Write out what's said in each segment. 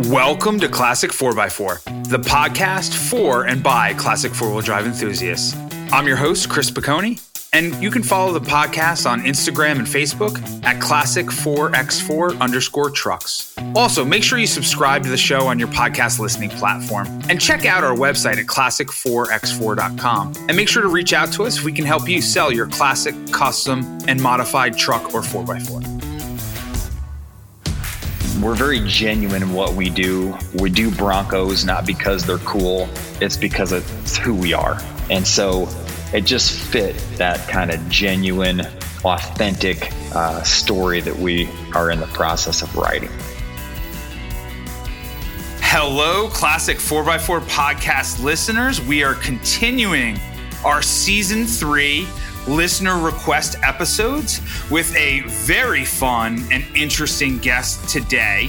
Welcome to Classic 4x4, the podcast for and by classic four wheel drive enthusiasts. I'm your host, Chris Piccone, and you can follow the podcast on Instagram and Facebook at classic4x4 underscore trucks. Also, make sure you subscribe to the show on your podcast listening platform and check out our website at classic4x4.com. And make sure to reach out to us if we can help you sell your classic, custom, and modified truck or 4x4 we're very genuine in what we do. We do Broncos not because they're cool, it's because it's who we are. And so it just fit that kind of genuine, authentic uh, story that we are in the process of writing. Hello, Classic 4x4 podcast listeners. We are continuing our season three listener request episodes with a very fun and interesting guest today,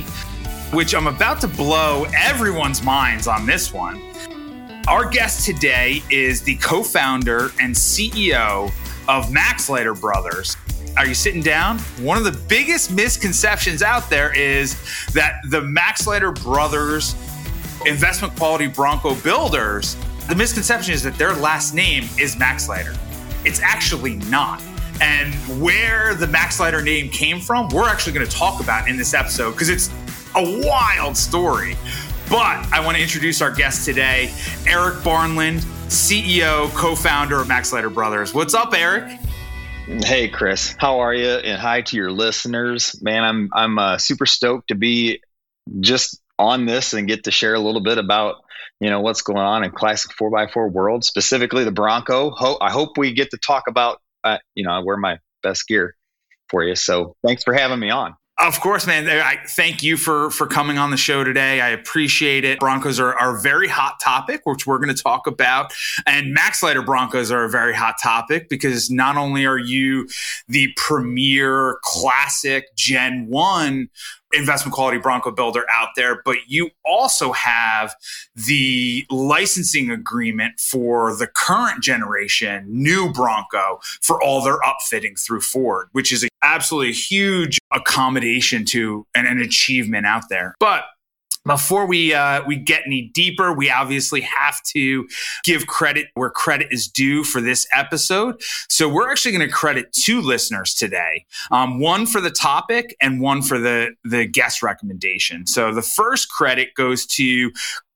which I'm about to blow everyone's minds on this one. Our guest today is the co founder and CEO of Maxlider Brothers. Are you sitting down? One of the biggest misconceptions out there is that the Maxlider Brothers investment quality Bronco builders, the misconception is that their last name is Maxlider. It's actually not. And where the Maxlider name came from, we're actually going to talk about in this episode because it's a wild story. But I want to introduce our guest today, Erik Barnlund, CEO, co founder of Maxlider Brothers. What's up, Eric? Hey, Chris. How are you? And hi to your listeners. Man, I'm I'm uh, super stoked to be just on this and get to share a little bit about you know what's going on in classic 4x4 world specifically the bronco Ho- i hope we get to talk about uh, you know i wear my best gear for you so thanks for having me on of course, man. I thank you for for coming on the show today. I appreciate it. Broncos are, are a very hot topic, which we're going to talk about. And Maxlider Broncos are a very hot topic because not only are you the premier classic Gen 1 investment quality Bronco builder out there, but you also have the licensing agreement for the current generation new Bronco for all their upfitting through Ford, which is absolutely a huge accommodation to and an achievement out there. But before we uh, we get any deeper, we obviously have to give credit where credit is due for this episode. So we're actually going to credit two listeners today, um, one for the topic and one for the the guest recommendation. So the first credit goes to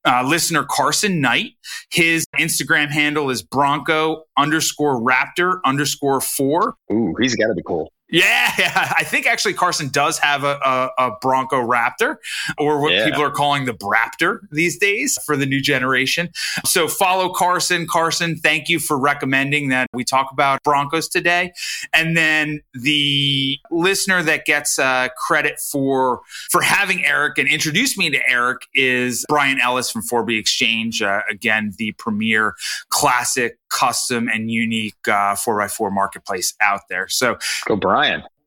uh, listener Carson Knight. His Instagram handle is Bronco underscore Raptor underscore four. Ooh, he's got to be cool. Yeah, yeah, I think actually Carson does have a, a, a Bronco Raptor, or what yeah. people are calling the Braptor these days for the new generation. So follow Carson. Carson, thank you for recommending that we talk about Broncos today. And then the listener that gets uh, credit for for having Erik and introduced me to Erik is Brian Ellis from Fourbie Exchange. Uh, again, the premier classic custom and unique uh, 4x4 marketplace out there. So go Brian.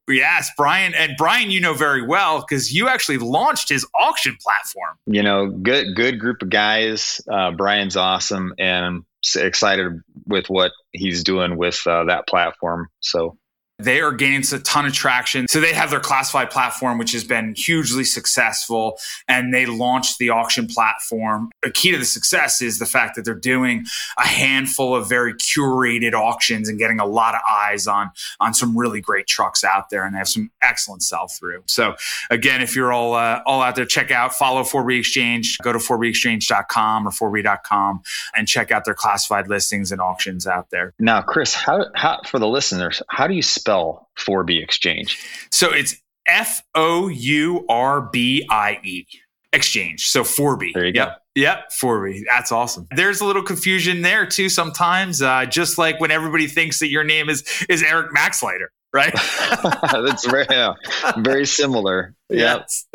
Yes, Brian. And Brian, you know very well because you actually launched his auction platform. You know, good good group of guys. Uh, Brian's awesome and excited with what he's doing with uh, that platform. So they are gaining a ton of traction. So they have their classified platform, which has been hugely successful, and they launched the auction platform. A key to the success is the fact that they're doing a handful of very curated auctions and getting a lot of eyes on on some really great trucks out there, and they have some excellent sell through. So again, if you're all uh, all out there, check out follow Fourbie Exchange. Go to fourbieexchange.com or 4b.com and check out their classified listings and auctions out there. Now, Chris, how, how for the listeners, how do you spell Fourbie Exchange? So it's F O U R B I E exchange. So 4B. There you yep. go. Yep, 4B. That's awesome. There's a little confusion there too sometimes, uh, just like when everybody thinks that your name is is Erik Maxlider, right? That's very yeah, very similar. Yes.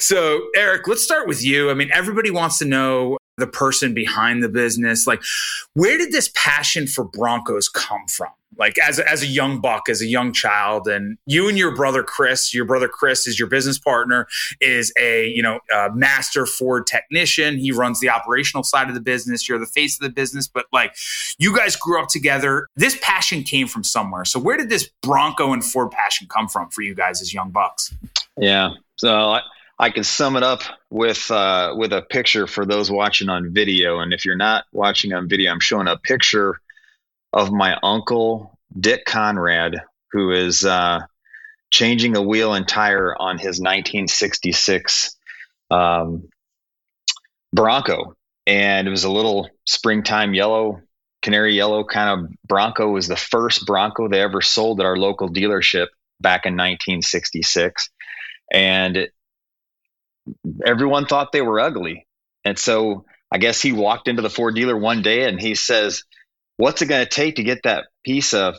So, Eric, let's start with you. I mean, everybody wants to know the person behind the business. Like, where did this passion for Broncos come from? like as as a young buck, as a young child, and you and your brother Kris, your brother Kris is your business partner, is a you know a master Ford technician. He runs the operational side of the business. You're the face of the business, but like you guys grew up together. This passion came from somewhere. So where did this Bronco and Ford passion come from for you guys as young bucks? Yeah, so I, I can sum it up with uh, with a picture for those watching on video. And if you're not watching on video, I'm showing a picture of my uncle Dick Conrad, who is uh, changing a wheel and tire on his 1966 um, Bronco, and it was a little springtime yellow, canary yellow kind of Bronco. Was the first Bronco they ever sold at our local dealership back in 1966, and everyone thought they were ugly. And so I guess he walked into the Ford dealer one day and he says, "What's it going to take to get that piece of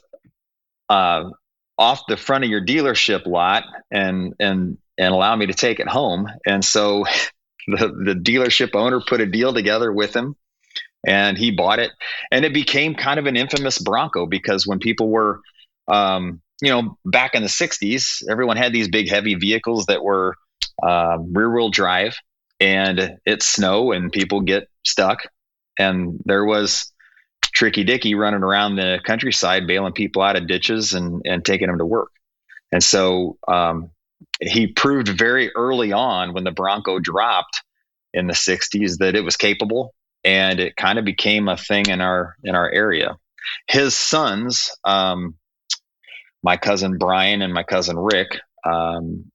uh, off the front of your dealership lot and and and allow me to take it home?" And so the the dealership owner put a deal together with him, and he bought it, and it became kind of an infamous Bronco because when people were um, you know, back in the 60s, everyone had these big, heavy vehicles that were uh, rear wheel drive and it's snow and people get stuck. And there was Tricky Dicky running around the countryside, bailing people out of ditches and, and taking them to work. And so um, he proved very early on when the Bronco dropped in the 60s that it was capable and it kind of became a thing in our in our area. His sons, um, my cousin Brian and my cousin Rick, um,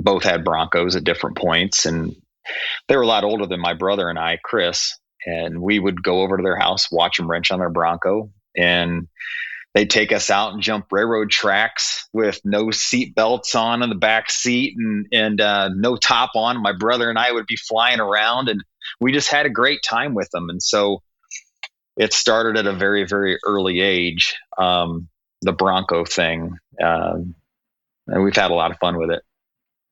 both had Broncos at different points, and they were a lot older than my brother and I, Kris. And we would go over to their house, watch them wrench on their Bronco, and they'd take us out and jump railroad tracks with no seat belts on in the back seat and and uh, no top on. My brother and I would be flying around, and we just had a great time with them. And so it started at a very very early age, um, the Bronco thing, uh, and we've had a lot of fun with it.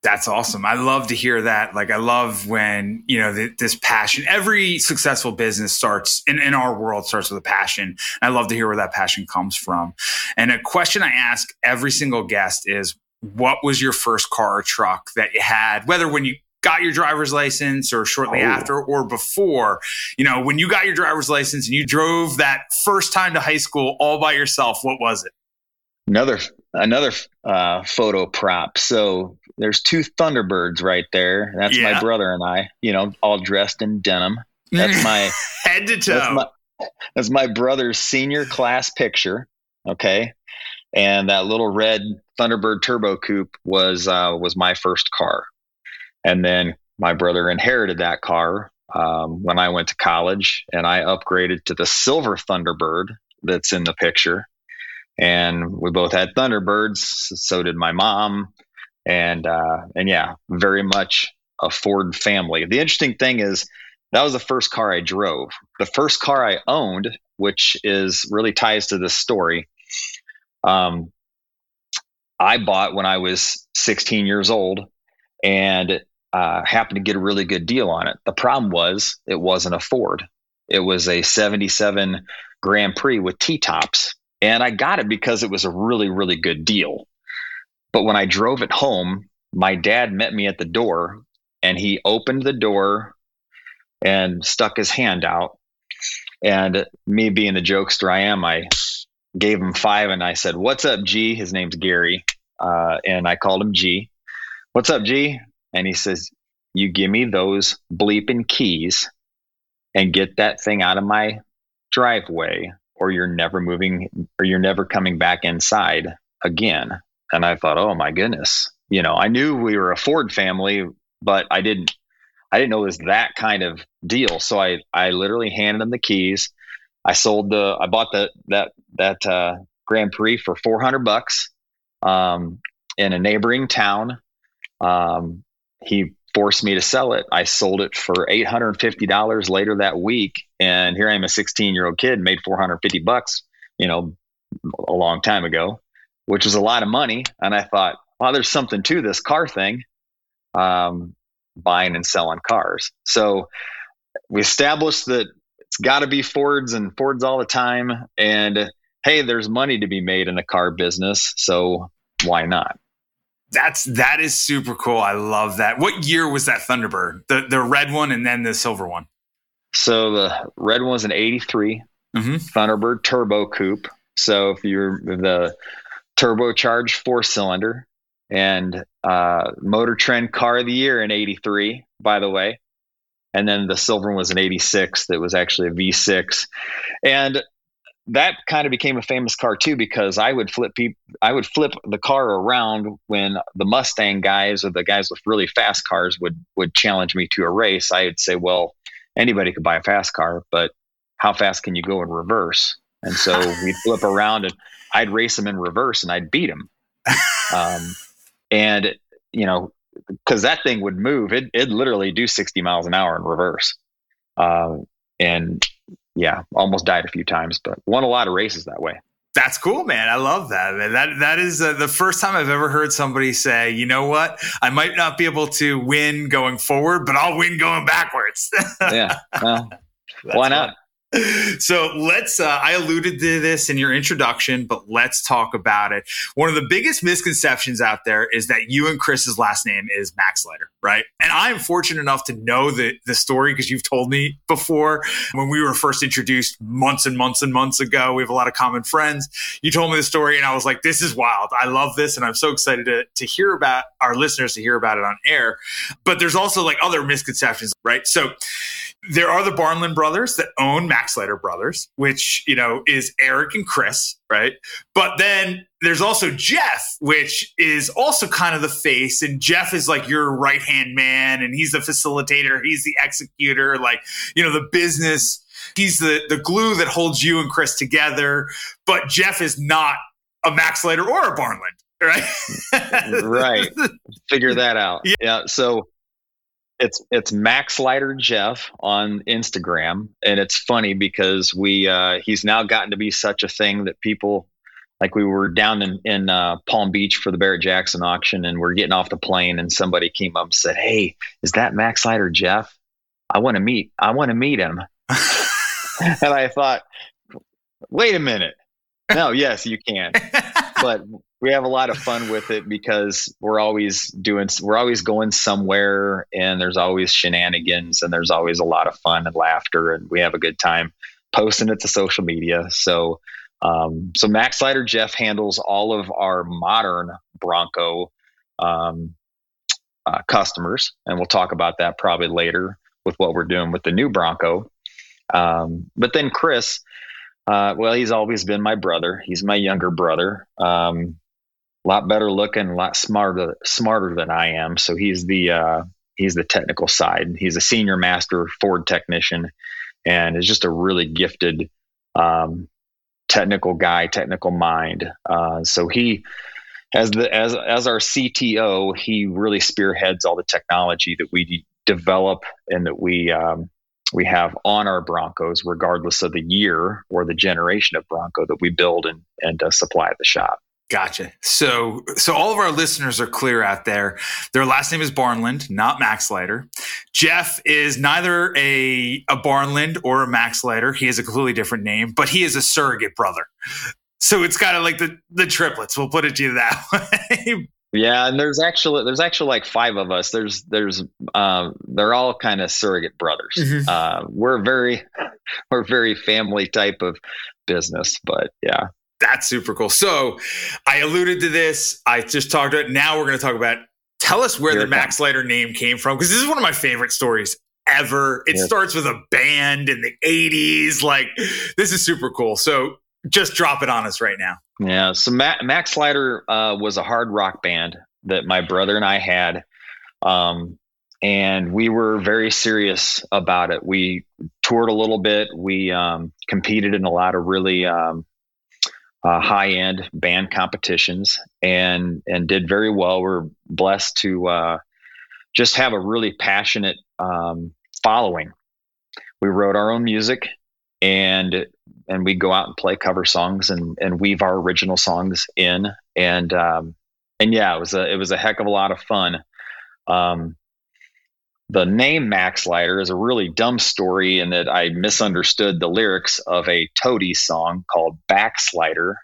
That's awesome. I love to hear that. Like, I love when, you know, the, this passion, every successful business starts in, in our world starts with a passion. I love to hear where that passion comes from. And a question I ask every single guest is, what was your first car or truck that you had, whether when you got your driver's license or shortly oh. after or before, you know, when you got your driver's license and you drove that first time to high school all by yourself, what was it? Another another uh, photo prop. So there's two Thunderbirds right there. That's yeah. my brother and I, you know, all dressed in denim. That's my head to toe. That's my, that's my brother's senior class picture. Okay. And that little red Thunderbird turbo coupe was uh, was my first car. And then my brother inherited that car um, when I went to college, and I upgraded to the silver Thunderbird that's in the picture and we both had Thunderbirds. So did my mom, and uh, and yeah, very much a Ford family. The interesting thing is that was the first car I drove. The first car I owned, which is really ties to this story. Um, I bought when I was 16 years old, and uh, happened to get a really good deal on it. The problem was it wasn't a Ford. It was a 77 Grand Prix with T tops and I got it because it was a really, really good deal. But when I drove it home, my dad met me at the door and he opened the door and stuck his hand out. And me being the jokester I am, I gave him five and I said, What's up, G? His name's Gary. Uh, and I called him G. What's up, G? And he says, You give me those bleeping keys and get that thing out of my driveway or you're never moving or you're never coming back inside again. And I thought, oh my goodness, you know, I knew we were a Ford family, but I didn't, I didn't know it was that kind of deal. So I, I literally handed him the keys. I sold the, I bought the, that, that, uh, Grand Prix for 400 bucks, um, in a neighboring town. Um, he forced me to sell it. I sold it for $850 later that week. And here I am, a 16 year old kid, made 450 bucks, you know, a long time ago, which was a lot of money. And I thought, wow, there's something to this car thing, um, buying and selling cars. So we established that it's got to be Fords and Fords all the time. And hey, there's money to be made in the car business. So why not? That's that is super cool. I love that. What year was that Thunderbird? The the red one and then the silver one. So the red one was an '83 mm-hmm. Thunderbird turbo coupe. So if you're the turbocharged four cylinder, and uh, Motor Trend Car of the Year in '83, by the way. And then the silver one was an '86 that was actually a V6, and that kind of became a famous car too because I would flip people, I would flip the car around when the Mustang guys or the guys with really fast cars would would challenge me to a race. I would say, well, anybody could buy a fast car, but how fast can you go in reverse? And so we'd flip around and I'd race them in reverse and I'd beat them. Um, and you know, because that thing would move, it it literally do 60 miles an hour in reverse. Uh, and yeah, almost died a few times, but won a lot of races that way. That's cool, man. I love that. Man. That that is uh, the first time I've ever heard somebody say, "You know what? I might not be able to win going forward, but I'll win going backwards." yeah. Well, why not? So let's uh, i alluded to this in your introduction but let's talk about it. One of the biggest misconceptions out there is that you and kris's last name is maxlider right? And i'm fortunate enough to know the, the story because you've told me before. When we were first introduced months and months and months ago we have a lot of common friends. You told me the story and i was like this is wild. I love this and i'm so excited to, to hear about our listeners to hear about it on air. But there's also like other misconceptions right? So there are the Barnlund brothers that own Maxlider Brothers, which, you know, is Erik and Kris, right? But then there's also Jeff, which is also kind of the face. And Jeff is like your right hand man, and he's the facilitator, he's the executor, like, you know, the business. He's the, the glue that holds you and Kris together. But Jeff is not a Maxlider or a Barnlund, right? right. Figure that out. Yeah. yeah. So it's it's Maxlider Jeff on Instagram, and it's funny because we uh, he's now gotten to be such a thing that people like we were down in in uh, Palm Beach for the Barrett Jackson auction, and we're getting off the plane, and somebody came up and said, "Hey, is that Maxlider Jeff? I want to meet. I want to meet him." and I thought, wait a minute. No, yes, you can. but we have a lot of fun with it because we're always doing we're always going somewhere and there's always shenanigans and there's always a lot of fun and laughter and we have a good time posting it to social media so um, so maxlider jeff handles all of our modern bronco um, uh, customers and we'll talk about that probably later with what we're doing with the new bronco um, but then kris uh, well, he's always been my brother. He's my younger brother. Um, a lot better looking, a lot smarter smarter than I am. So he's the uh, he's the technical side. He's a senior master Ford technician, and is just a really gifted um, technical guy, technical mind. Uh, so he as the as as our CTO, he really spearheads all the technology that we develop and that we um, we have on our Broncos, regardless of the year or the generation of Bronco that we build and and uh, supply at the shop. Gotcha. So, so all of our listeners are clear out there. Their last name is Barnlund, not Maxlider. Jeff is neither a a Barnlund or a Maxlider. He has a completely different name, but he is a surrogate brother. So it's kind of like the the triplets. We'll put it to you that way. Yeah, and there's actually there's actually like five of us. There's there's um, they're all kind of surrogate brothers. Mm-hmm. Uh, we're very we're very family type of business, but yeah, that's super cool. So I alluded to this. I just talked about it. Now we're going to talk about tell us where Here the Maxlider name came from because this is one of my favorite stories ever. It starts with a band in the 80s. Like this is super cool. So just drop it on us right now. Yeah. So Ma- Maxlider uh, was a hard rock band that my brother and I had. Um, and we were very serious about it. We toured a little bit. We um, competed in a lot of really um, uh, high end band competitions and and did very well. We're blessed to uh, just have a really passionate um, following. We wrote our own music and and we go out and play cover songs and and weave our original songs in and um, and yeah, it was a it was a heck of a lot of fun. Um, the name Maxlider is a really dumb story in that I misunderstood the lyrics of a Toady song called Backslider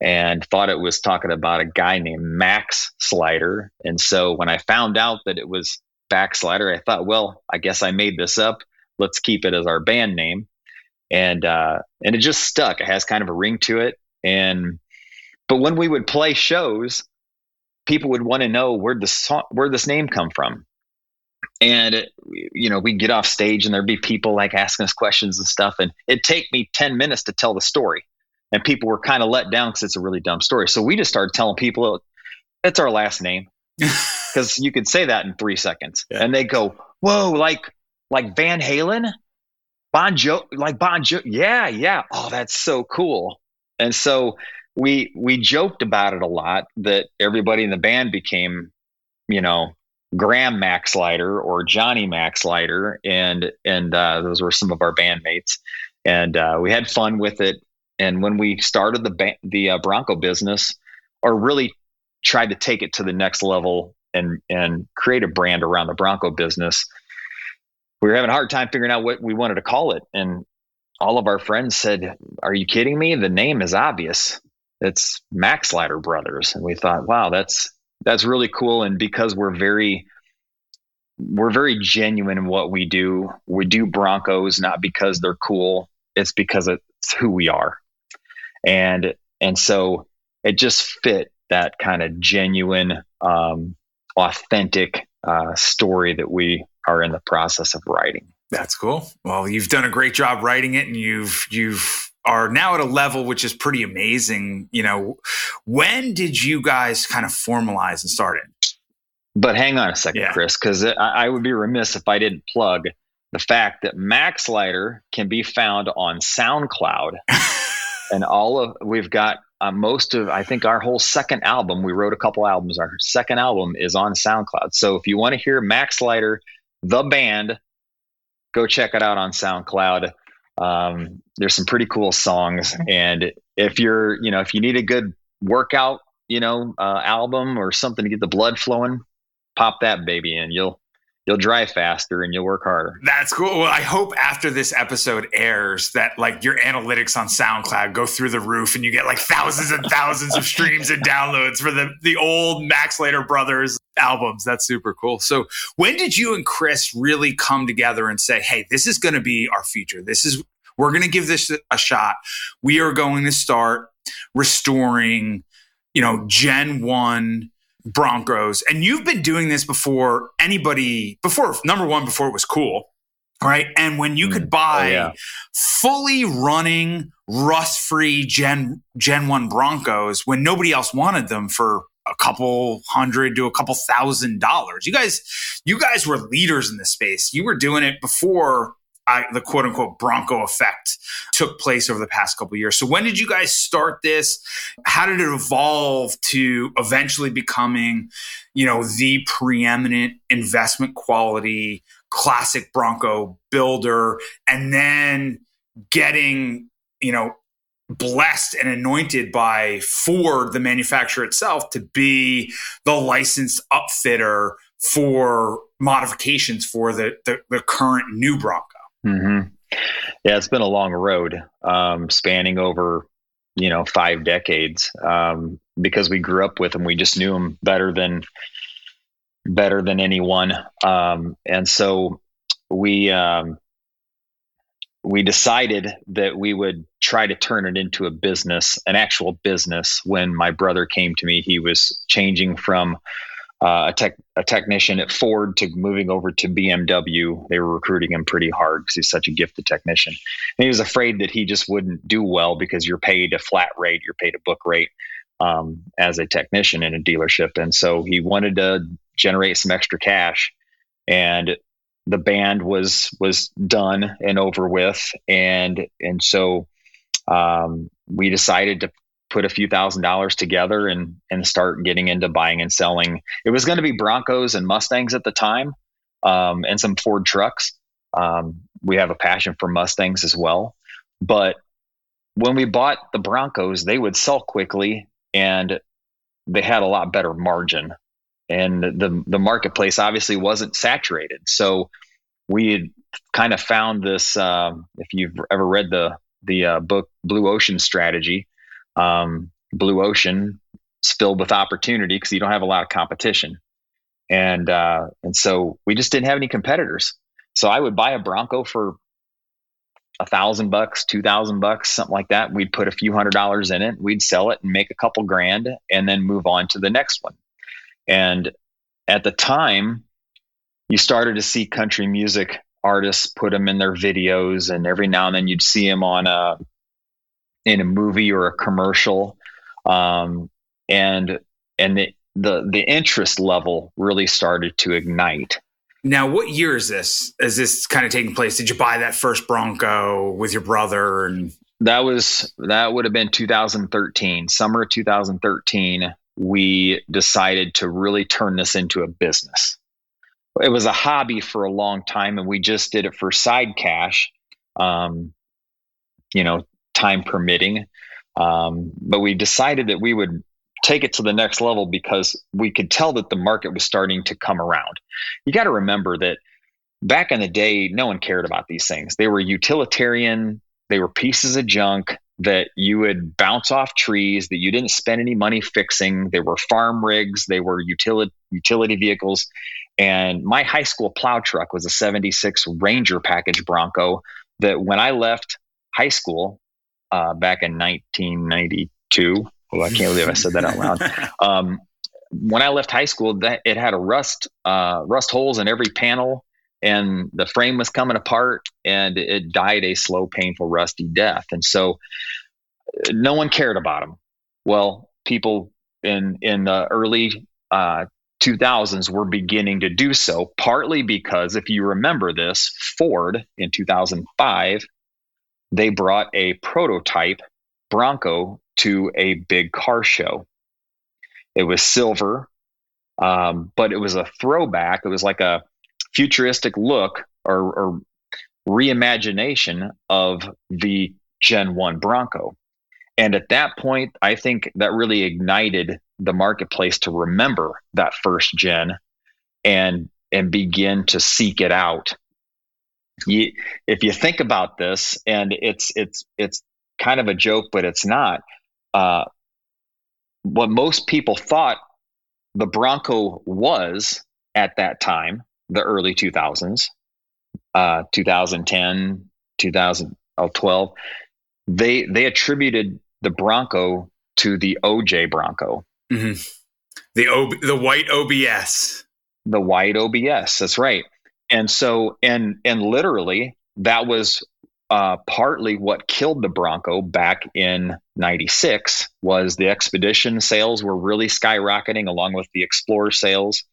and thought it was talking about a guy named Max Slider. And so when I found out that it was Backslider, I thought, well, I guess I made this up. Let's keep it as our band name. And uh, and it just stuck. It has kind of a ring to it. And but when we would play shows, people would want to know where the song, where this name come from. And you know, we'd get off stage and there'd be people like asking us questions and stuff, and it'd take me ten minutes to tell the story. And people were kind of let down because it's a really dumb story. So we just started telling people it's our last name because you could say that in three seconds, yeah. and they go, "Whoa, like like Van Halen, Bon Jo, like Bon Jo, yeah, yeah. Oh, that's so cool." And so we we joked about it a lot that everybody in the band became, you know, Graham Maxlider or Johnny Maxlider, and and uh, those were some of our bandmates, and uh, we had fun with it. And when we started the ba- the uh, Bronco business, or really tried to take it to the next level and and create a brand around the Bronco business, we were having a hard time figuring out what we wanted to call it. And all of our friends said, "Are you kidding me? The name is obvious. It's Maxlider Brothers." And we thought, "Wow, that's that's really cool." And because we're very we're very genuine in what we do. We do Broncos not because they're cool; it's because it's who we are. And and so it just fit that kind of genuine, um, authentic uh, story that we are in the process of writing. That's cool. Well, you've done a great job writing it, and you've you've are now at a level which is pretty amazing. You know, when did you guys kind of formalize and start it? But hang on a second, yeah. Chris, because I, I would be remiss if I didn't plug the fact that Maxlider can be found on SoundCloud, and all of we've got uh, most of I think our whole second album. We wrote a couple albums. Our second album is on SoundCloud. So if you want to hear Maxlider, the band go check it out on SoundCloud. Um, there's some pretty cool songs, and if you're, you know, if you need a good workout, you know, uh, album or something to get the blood flowing, pop that baby in. You'll you'll drive faster and you'll work harder. That's cool. Well, I hope after this episode airs that like your analytics on SoundCloud go through the roof and you get like thousands and thousands of streams and downloads for the the old Maxlider brothers albums. That's super cool. So, when did you and Kris really come together and say, "Hey, this is going to be our future. This is we're going to give this a shot. We are going to start restoring, you know, Gen 1 Broncos. And you've been doing this before anybody, before number one, before it was cool. Right. And when you could mm. buy oh, yeah. fully running rust free Gen, Gen 1 Broncos when nobody else wanted them for a couple hundred to a couple thousand dollars. You guys, you guys were leaders in this space. You were doing it before I, the quote unquote Bronco effect took place over the past couple years. So when did you guys start this? How did it evolve to eventually becoming, you know, the preeminent investment quality classic Bronco builder and then getting, you know, blessed and anointed by Ford, the manufacturer itself, to be the licensed upfitter for modifications for the, the, the current new Bronco. Mm-hmm. Yeah, it's been a long road, um, spanning over you know five decades. Um, because we grew up with them, we just knew them better than better than anyone, um, and so we um, we decided that we would try to turn it into a business, an actual business. When my brother came to me, he was changing from uh, a tech a technician at Ford to moving over to BMW. They were recruiting him pretty hard because he's such a gifted technician. And he was afraid that he just wouldn't do well because you're paid a flat rate, you're paid a book rate um, as a technician in a dealership, and so he wanted to generate some extra cash. And the band was was done and over with, and and so um, we decided to put a few thousand dollars together and and start getting into buying and selling. It was going to be Broncos and Mustangs at the time, um, and some Ford trucks. Um, we have a passion for Mustangs as well, but when we bought the Broncos, they would sell quickly and they had a lot better margin. And the the marketplace obviously wasn't saturated, so we had kind of found this. Um, if you've ever read the the uh, book Blue Ocean Strategy, um, blue ocean is filled with opportunity because you don't have a lot of competition. And uh, and so we just didn't have any competitors. So I would buy a Bronco for a thousand bucks, two thousand bucks, something like that. We'd put a few hundred dollars in it. We'd sell it and make a couple grand, and then move on to the next one. And at the time, you started to see country music artists put them in their videos, and every now and then you'd see them on a in a movie or a commercial, um, and and the, the the interest level really started to ignite. Now, what year is this? Is this kind of taking place? Did you buy that first Bronco with your brother? And that was that would have been 2013, summer of 2013. We decided to really turn this into a business. It was a hobby for a long time, and we just did it for side cash. Um, you know, time permitting. Um, but we decided that we would take it to the next level because we could tell that the market was starting to come around. You got to remember that back in the day, no one cared about these things. They were utilitarian, they were pieces of junk that you would bounce off trees that you didn't spend any money fixing. They were farm rigs, they were utility utility vehicles. And my high school plow truck was a 76 Ranger package Bronco that when I left high school uh, back in 1992, well, I can't believe I said that out loud. Um, when I left high school, that it had a rust uh, rust holes in every panel, and the frame was coming apart, and it died a slow, painful, rusty death. And so, no one cared about them. Well, people in in the early uh, 2000s were beginning to do so, partly because if you remember this, Ford in 2005 they brought a prototype Bronco to a big car show. It was silver, um, but it was a throwback. It was like a futuristic look or, or reimagination of the Gen 1 Bronco. And at that point, I think that really ignited the marketplace to remember that first gen and and begin to seek it out. You, if you think about this, and it's it's it's kind of a joke, but it's not uh, what most people thought the Bronco was at that time, the early 2000s, uh, 2010, 2012, they they attributed the Bronco to the OJ Bronco. Mm-hmm. The o- the white OBS. The white OBS. That's right. And so and and literally that was uh, partly what killed the Bronco back in 96 was the Expedition sales were really skyrocketing along with the Explorer sales.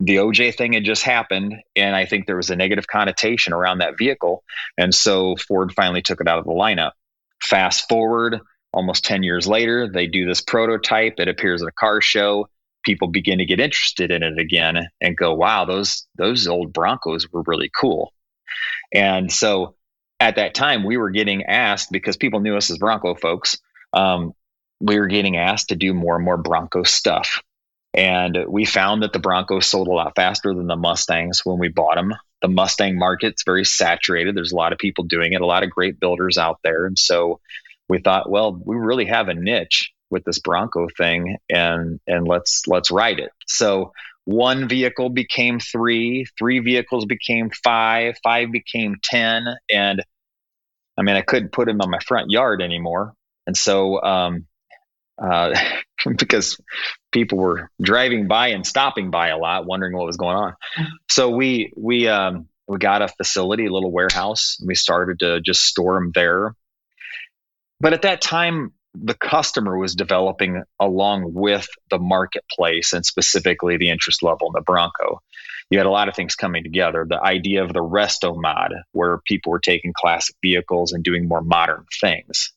The OJ thing had just happened, and I think there was a negative connotation around that vehicle. And so Ford finally took it out of the lineup. Fast forward almost 10 years later, they do this prototype. It appears at a car show. People begin to get interested in it again and go, wow, those, those old Broncos were really cool. And so at that time we were getting asked because people knew us as Bronco folks. Um, we were getting asked to do more and more Bronco stuff. And we found that the Broncos sold a lot faster than the Mustangs when we bought them. The Mustang market's very saturated. There's a lot of people doing it, a lot of great builders out there. And so we thought, well, we really have a niche with this Bronco thing and and let's let's ride it. So one vehicle became three, three vehicles became five, five became 10. And I mean, I couldn't put him on my front yard anymore. And so, um, uh, because people were driving by and stopping by a lot, wondering what was going on. So we, we, um, we got a facility, a little warehouse, and we started to just store them there. But at that time, the customer was developing along with the marketplace and specifically the interest level in the Bronco. You had a lot of things coming together. The idea of the resto mod, where people were taking classic vehicles and doing more modern things.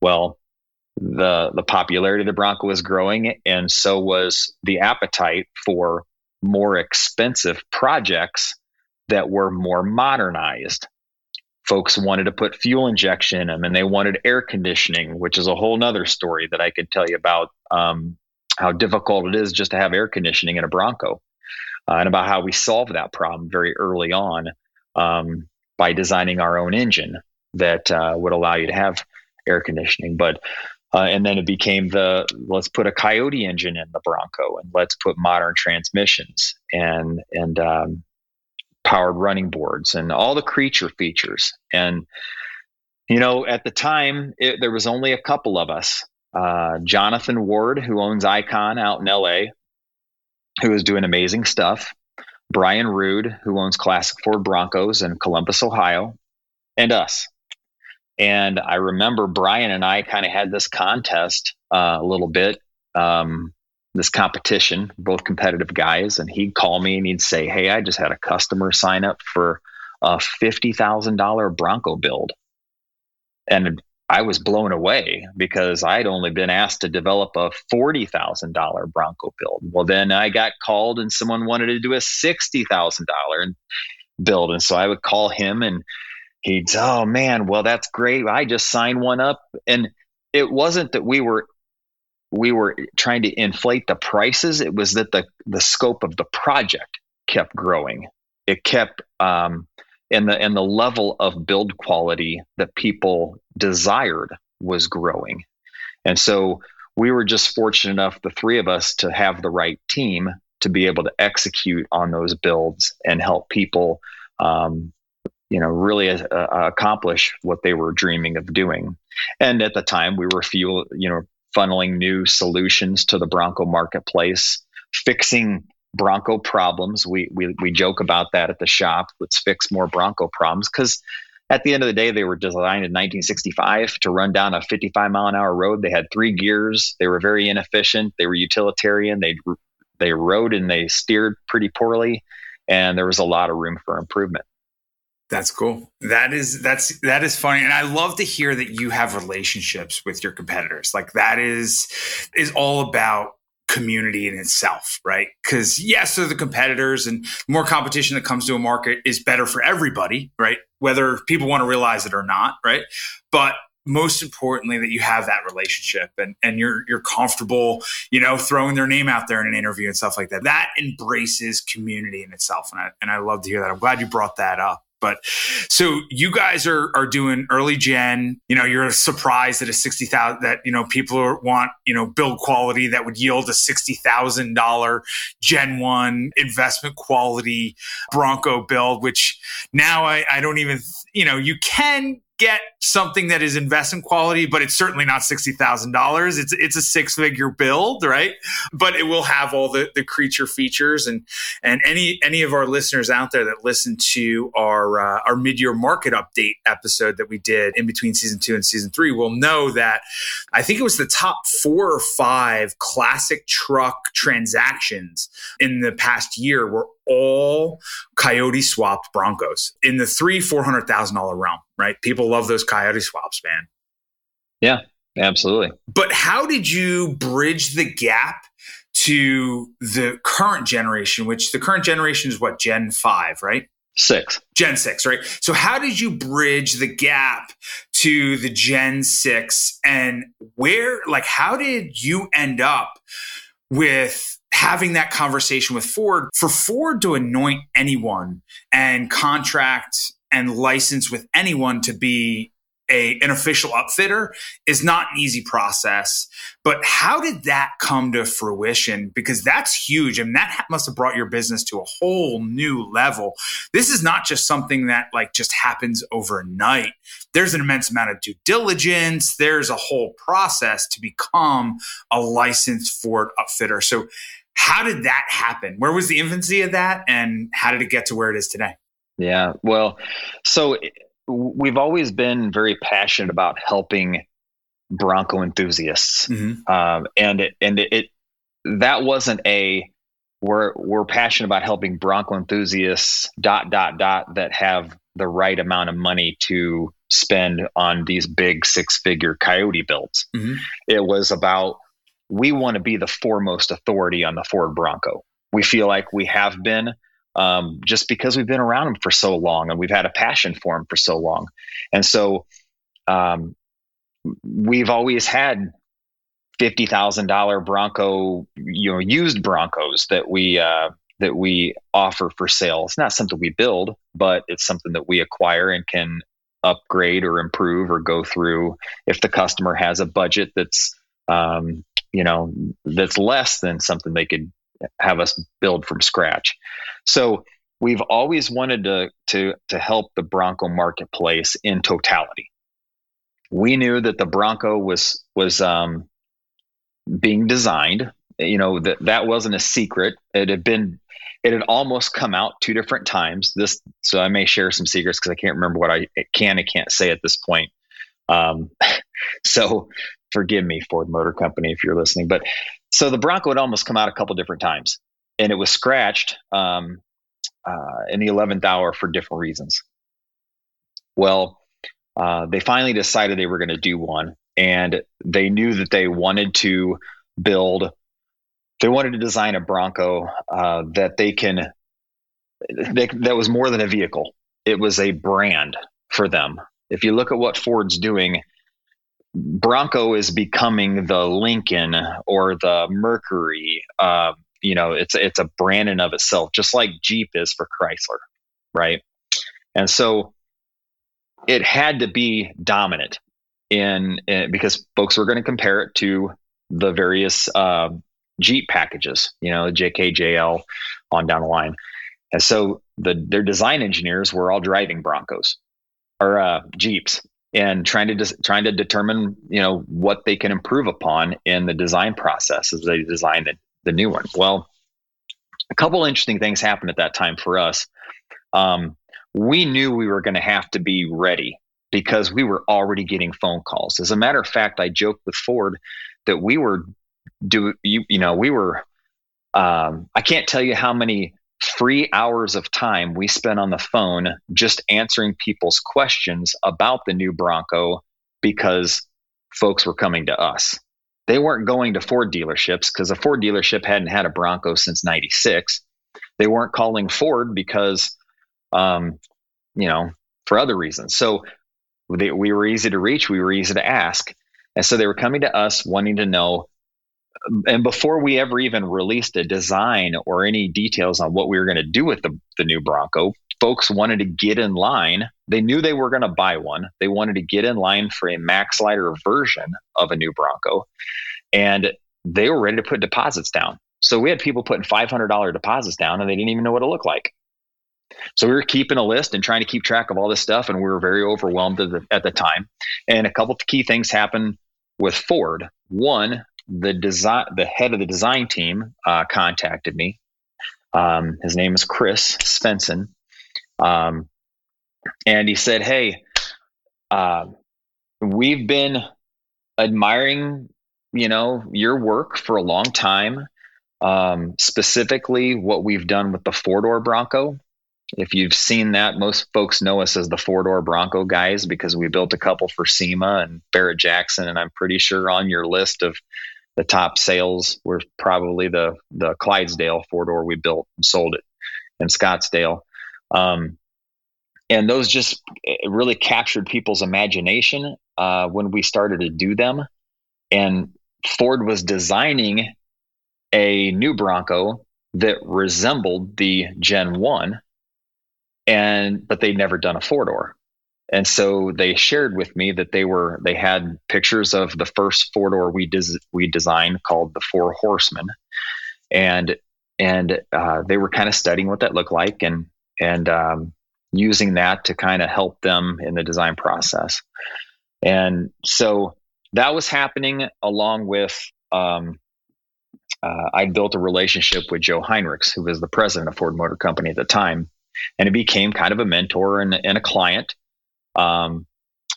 Well, the the popularity of the Bronco was growing, and so was the appetite for more expensive projects that were more modernized folks wanted to put fuel injection in them and they wanted air conditioning, which is a whole nother story that I could tell you about um, how difficult it is just to have air conditioning in a Bronco uh, and about how we solved that problem very early on um, by designing our own engine that uh, would allow you to have air conditioning. But uh, and then it became the let's put a Coyote engine in the Bronco and let's put modern transmissions and and um, powered running boards and all the creature features. And, you know, at the time, it, there was only a couple of us. Uh, Jonathan Ward, who owns Icon out in LA, who is doing amazing stuff, Brian Rude, who owns Classic Ford Broncos in Columbus, Ohio, and us. And I remember Brian and I kind of had this contest uh, a little bit, um, this competition, both competitive guys. And he'd call me and he'd say, Hey, I just had a customer sign up for a $50,000 Bronco build. And I was blown away because I'd only been asked to develop a $40,000 Bronco build. Well, then I got called and someone wanted to do a $60,000 build. And so I would call him and he'd, oh man, well, that's great. I just signed one up. And it wasn't that we were we were trying to inflate the prices. It was that the the scope of the project kept growing. It kept um, and the and the level of build quality that people desired was growing. And so we were just fortunate enough, the three of us, to have the right team to be able to execute on those builds and help people, um, you know, really uh, accomplish what they were dreaming of doing. And at the time, we were fuel, you know, funneling new solutions to the Bronco marketplace, fixing Bronco problems. We, we, we joke about that at the shop. Let's fix more Bronco problems because at the end of the day, they were designed in 1965 to run down a 55 mile an hour road. They had three gears. They were very inefficient. They were utilitarian. They they rode and they steered pretty poorly, and there was a lot of room for improvement. That's cool. That is that's that is funny, and I love to hear that you have relationships with your competitors. Like that is is all about community in itself, right? Because yes, they're the competitors, and more competition that comes to a market is better for everybody, right? Whether people want to realize it or not, right? But most importantly that you have that relationship and, and you're you're comfortable you know throwing their name out there in an interview and stuff like that that embraces community in itself and I, and I love to hear that i'm glad you brought that up but so you guys are are doing early gen. You know, you're surprised that a sixty thousand that you know people want you know build quality that would yield a sixty thousand dollar Gen one investment quality Bronco build. Which now I, I don't even you know you can get something that is investment quality, but it's certainly not sixty thousand dollars. It's it's a six figure build, right? But it will have all the the creature features and and any any of our listeners out there that listen to our uh, our mid year market update episode that we did in between season two and season three will know that I think it was the top four or five classic truck transactions in the past year were all coyote swapped Broncos in the three four hundred thousand dollar realm. Right? People love those coyote swaps, man. Yeah, absolutely. But how did you bridge the gap to the current generation? Which the current generation is what Gen five, right? Six. Gen 6, right? So, how did you bridge the gap to the Gen 6? And where, like, how did you end up with having that conversation with Ford for Ford to anoint anyone and contract and license with anyone to be a, an official upfitter is not an easy process. But how did that come to fruition? Because that's huge. I mean, that must have brought your business to a whole new level. This is not just something that like just happens overnight. There's an immense amount of due diligence. There's a whole process to become a licensed Ford upfitter. So how did that happen? Where was the infancy of that, and how did it get to where it is today? Yeah, well, so we've always been very passionate about helping Bronco enthusiasts, mm-hmm. um, and it, and it, it that wasn't a we're we're passionate about helping Bronco enthusiasts dot dot dot that have the right amount of money to spend on these big six figure coyote builds. Mm-hmm. It was about we want to be the foremost authority on the Ford Bronco. We feel like we have been um, just because we've been around them for so long and we've had a passion for them for so long. And so um, we've always had fifty thousand dollar Bronco, you know, used Broncos that we uh, that we offer for sale. It's not something we build, but it's something that we acquire and can upgrade or improve or go through if the customer has a budget that's um, you know that's less than something they could have us build from scratch so we've always wanted to to to help the bronco marketplace in totality we knew that the bronco was was um, being designed you know that that wasn't a secret. It had been it had almost come out two different times. This so I may share some secrets because I can't remember what I can and can't say at this point. Um, so forgive me, Ford Motor Company, if you're listening. But so the Bronco had almost come out a couple different times, and it was scratched um, uh, in the eleventh hour for different reasons. Well, uh, they finally decided they were going to do one, and they knew that they wanted to build. They wanted to design a Bronco uh, that they can. They, that was more than a vehicle. It was a brand for them. If you look at what Ford's doing, Bronco is becoming the Lincoln or the Mercury. Uh, you know, it's it's a brand in of itself, just like Jeep is for Chrysler, right? And so it had to be dominant in, in because folks were going to compare it to the various uh, Jeep packages, you know, JKJL on down the line. And so the their design engineers were all driving Broncos or uh, Jeeps and trying to de- trying to determine you know what they can improve upon in the design process as they design the, the new one. Well, a couple interesting things happened at that time for us. Um, we knew we were going to have to be ready because we were already getting phone calls. As a matter of fact, I joked with Ford that we were do you you know we were um, I can't tell you how many free hours of time we spent on the phone just answering people's questions about the new Bronco because folks were coming to us. They weren't going to Ford dealerships because a Ford dealership hadn't had a Bronco since 96. They weren't calling Ford because um, you know, for other reasons. So they, we were easy to reach, we were easy to ask. And so they were coming to us wanting to know. And before we ever even released a design or any details on what we were going to do with the, the new Bronco, folks wanted to get in line. They knew they were going to buy one. They wanted to get in line for a MaxLider version of a new Bronco. And they were ready to put deposits down. So we had people putting $500 deposits down and they didn't even know what it looked like. So we were keeping a list and trying to keep track of all this stuff, and we were very overwhelmed at the, at the time. And a couple of key things happened with Ford. One, the design, the head of the design team uh, contacted me. Um, his name is Chris Svensson, um, and he said, "Hey, uh, we've been admiring, you know, your work for a long time." Um, specifically what we've done with the four door Bronco. If you've seen that, most folks know us as the four door Bronco guys because we built a couple for SEMA and Barrett Jackson, and I'm pretty sure on your list of the top sales were probably the the Clydesdale four door we built and sold it in Scottsdale. Um, and those just really captured people's imagination uh, when we started to do them. And Ford was designing a new Bronco that resembled the Gen 1 and but they'd never done a four door and so they shared with me that they were they had pictures of the first four door we des- we designed called the four horsemen. And and uh, they were kind of studying what that looked like and and um, using that to kind of help them in the design process. And so that was happening along with um, uh, I built a relationship with Joe Hinrichs, who was the president of Ford Motor Company at the time, and it became kind of a mentor and, and a client. Um,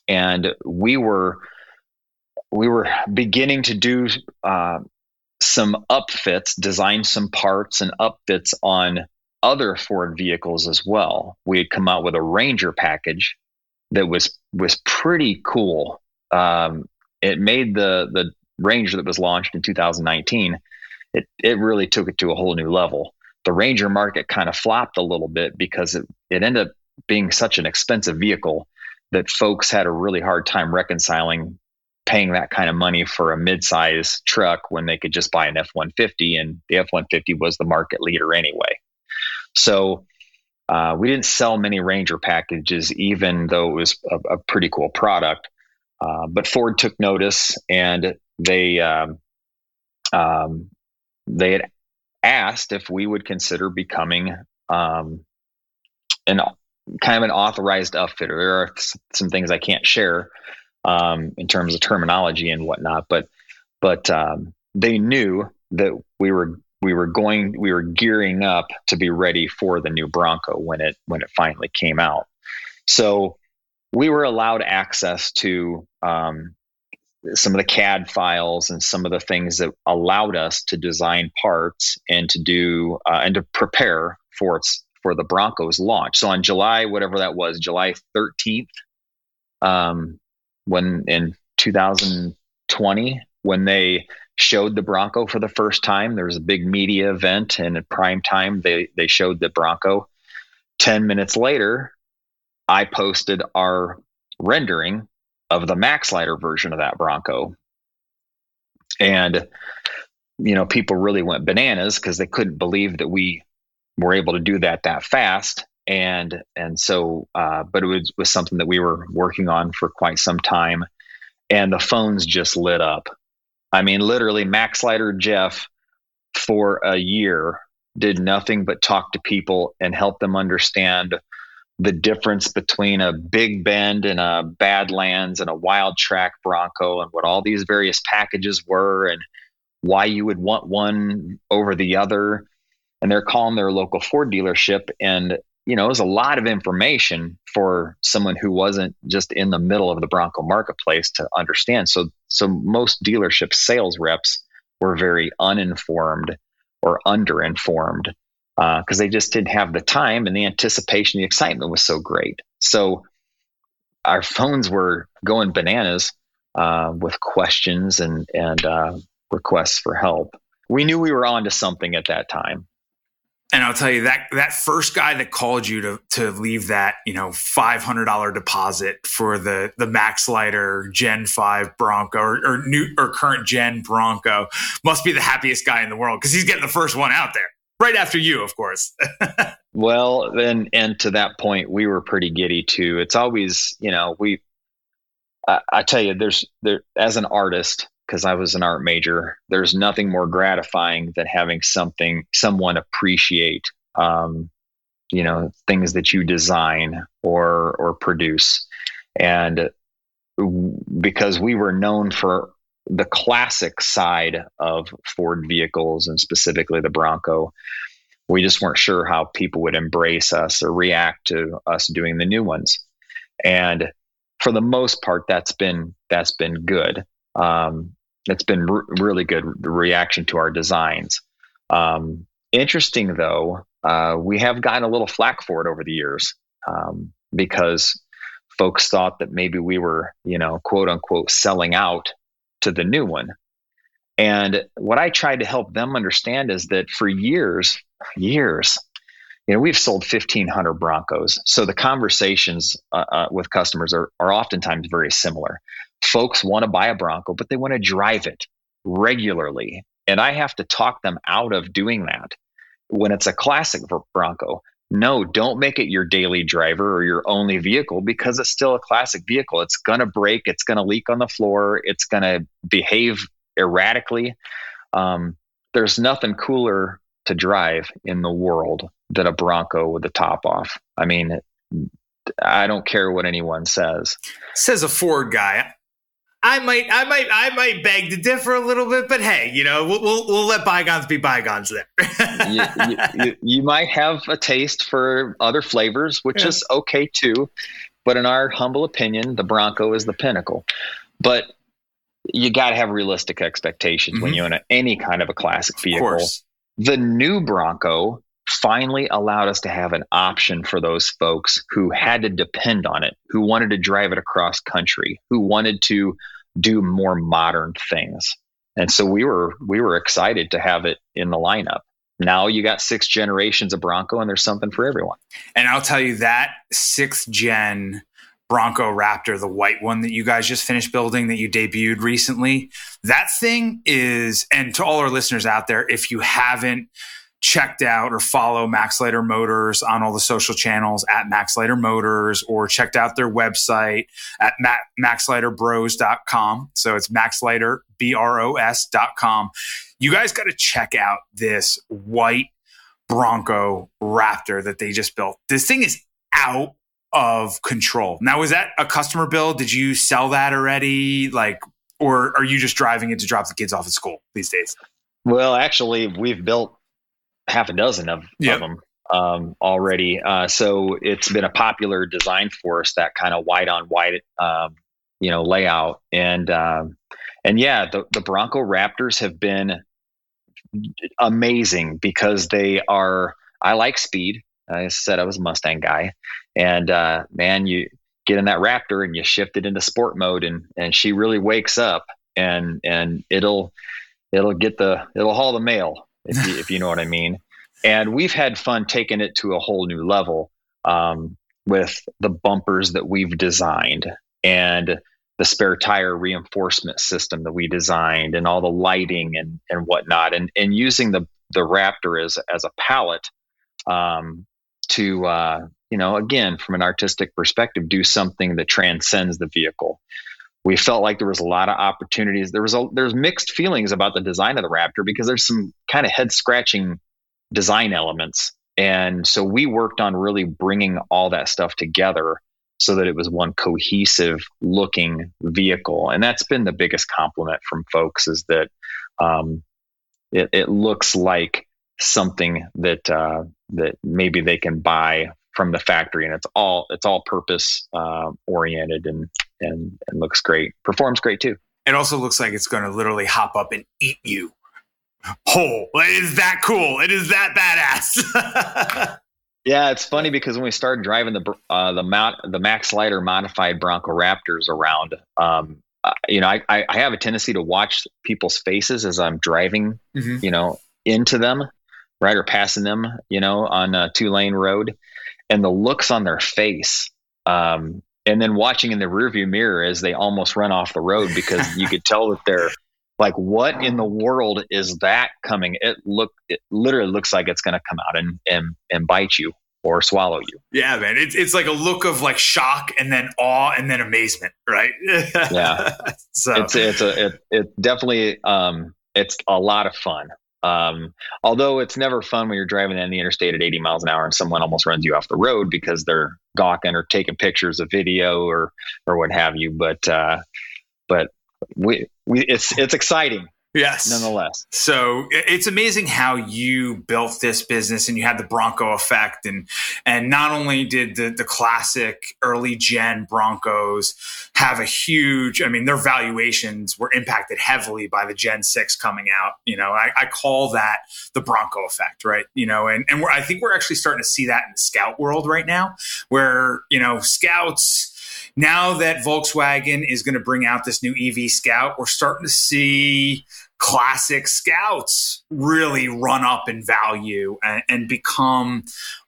and we were we were beginning to do uh, some upfits, design some parts and upfits on other Ford vehicles as well. We had come out with a Ranger package that was was pretty cool. Um, it made the the Ranger that was launched in 2019. It it really took it to a whole new level the Ranger market kind of flopped a little bit because it, it ended up being such an expensive vehicle that folks had a really hard time reconciling paying that kind of money for a mid-size truck when they could just buy an F-150 and the F-150 was the market leader anyway. So uh, we didn't sell many Ranger packages, even though it was a, a pretty cool product. Uh, but Ford took notice and they um, um, they had asked if we would consider becoming um, an kind of an authorized upfitter. There are some things I can't share um, in terms of terminology and whatnot, but but um, they knew that we were we were going we were gearing up to be ready for the new Bronco when it when it finally came out. So we were allowed access to um, some of the CAD files and some of the things that allowed us to design parts and to do uh, and to prepare for its for the Broncos launch. So on July, whatever that was, July 13th, um, when in 2020, when they showed the Bronco for the first time, there was a big media event, and at prime time, they they showed the Bronco. Ten minutes later, I posted our rendering of the Maxlider version of that Bronco. And, you know, people really went bananas because they couldn't believe that we were able to do that that fast. And, and so, uh, but it was, was something that we were working on for quite some time. And the phones just lit up. I mean, literally, Maxlider Jeff for a year did nothing but talk to people and help them understand the difference between a big bend and a badlands and a Wildtrak bronco and what all these various packages were and why you would want one over the other and they're calling their local ford dealership and you know it was a lot of information for someone who wasn't just in the middle of the bronco marketplace to understand so so most dealership sales reps were very uninformed or underinformed because uh, they just didn't have the time and the anticipation, the excitement was so great. So our phones were going bananas uh, with questions and and uh, requests for help. We knew we were on to something at that time. And I'll tell you that that first guy that called you to to leave that you know five hundred dollar deposit for the the Maxlider Gen Five Bronco or, or new or current Gen Bronco must be the happiest guy in the world because he's getting the first one out there right after you, of course. well, then, and to that point, we were pretty giddy too. It's always, you know, we, I, I tell you, there's there as an artist, because I was an art major, there's nothing more gratifying than having something, someone appreciate, um, you know, things that you design or or produce, and because we were known for the classic side of Ford vehicles and specifically the Bronco. We just weren't sure how people would embrace us or react to us doing the new ones. And for the most part, that's been that's been good. Um, it's been re- really good reaction to our designs. Um, interesting though, uh, we have gotten a little flack for it over the years um, because folks thought that maybe we were, you know, quote unquote, selling out to the new one. And what I tried to help them understand is that for years, years, you know, we've sold 1,500 Broncos. So the conversations uh, uh, with customers are, are oftentimes very similar. Folks want to buy a Bronco, but they want to drive it regularly. And I have to talk them out of doing that. When it's a classic Bronco, no, don't make it your daily driver or your only vehicle because it's still a classic vehicle. It's going to break, it's going to leak on the floor, it's going to behave erratically. Um, there's nothing cooler to drive in the world than a Bronco with the top off. I mean, I don't care what anyone says. Says a Ford guy. I might, I might, I might beg to differ a little bit, but hey, you know, we'll we'll, we'll let bygones be bygones. There, you, you, you, might have a taste for other flavors, which yeah. is okay too. But in our humble opinion, the Bronco is the pinnacle. But you got to have realistic expectations mm-hmm. when you own any kind of a classic vehicle. The new Bronco finally allowed us to have an option for those folks who had to depend on it, who wanted to drive it across country, who wanted to do more modern things. And so we were we were excited to have it in the lineup. Now you got six generations of Bronco and there's something for everyone. And I'll tell you that sixth gen Bronco Raptor, the white one that you guys just finished building that you debuted recently, that thing is and to all our listeners out there, if you haven't checked out or follow Maxlider Motors on all the social channels at Maxlider Motors or checked out their website at ma- maxliderbros.com. So it's Maxlider, B-R-O-S.com. You guys got to check out this white Bronco Raptor that they just built. This thing is out of control. Now, was that a customer build? Did you sell that already? Like, or are you just driving it to drop the kids off at school these days? Well, actually, we've built half a dozen of, yep. of them um, already. Uh, so it's been a popular design for us, that kind of white on white, um, you know, layout. And, um, and yeah, the, the Bronco Raptors have been amazing because they are, I like speed. I said I was a Mustang guy and, uh, man, you get in that Raptor and you shift it into sport mode and, and she really wakes up and, and it'll, it'll get the, it'll haul the mail if you, if you know what I mean and we've had fun taking it to a whole new level um, with the bumpers that we've designed and the spare tire reinforcement system that we designed and all the lighting and and whatnot and and using the the Raptor as as a palette um, to uh, you know again from an artistic perspective do something that transcends the vehicle. We felt like there was a lot of opportunities. There was a there's mixed feelings about the design of the Raptor because there's some kind of head scratching design elements. And so we worked on really bringing all that stuff together so that it was one cohesive looking vehicle. And that's been the biggest compliment from folks is that um, it, it, looks like something that uh, that maybe they can buy from the factory, and it's all it's all purpose uh, oriented and, and and looks great. Performs great too. It also looks like it's going to literally hop up and eat you whole. It is that cool. It is that badass. yeah, it's funny because when we started driving the uh, the Mount, the MaxLider modified Bronco Raptors around, um, uh, you know, I, I have a tendency to watch people's faces as I'm driving, mm-hmm. you know, into them, right, or passing them, you know, on a two lane road, and the looks on their face. Um, and then watching in the rearview mirror as they almost run off the road because you could tell that they're like what in the world is that coming? It look it literally looks like it's going to come out and, and and bite you or swallow you. Yeah man. It's, it's like a look of like shock and then awe and then amazement right? Yeah. So it's it's a it, it definitely um it's a lot of fun um, although it's never fun when you're driving in the interstate at 80 miles an hour and someone almost runs you off the road because they're gawking or taking pictures of video or or what have you. But uh, but we, we it's it's exciting Yes. Nonetheless. So it's amazing how you built this business and you had the Bronco effect. And and not only did the, the classic early gen Broncos have a huge, I mean, their valuations were impacted heavily by the Gen 6 coming out. You know, I, I call that the Bronco effect, right? You know, and, and I think we're actually starting to see that in the scout world right now, where, you know, scouts now that Volkswagen is going to bring out this new EV Scout, we're starting to see classic scouts really run up in value and, and, become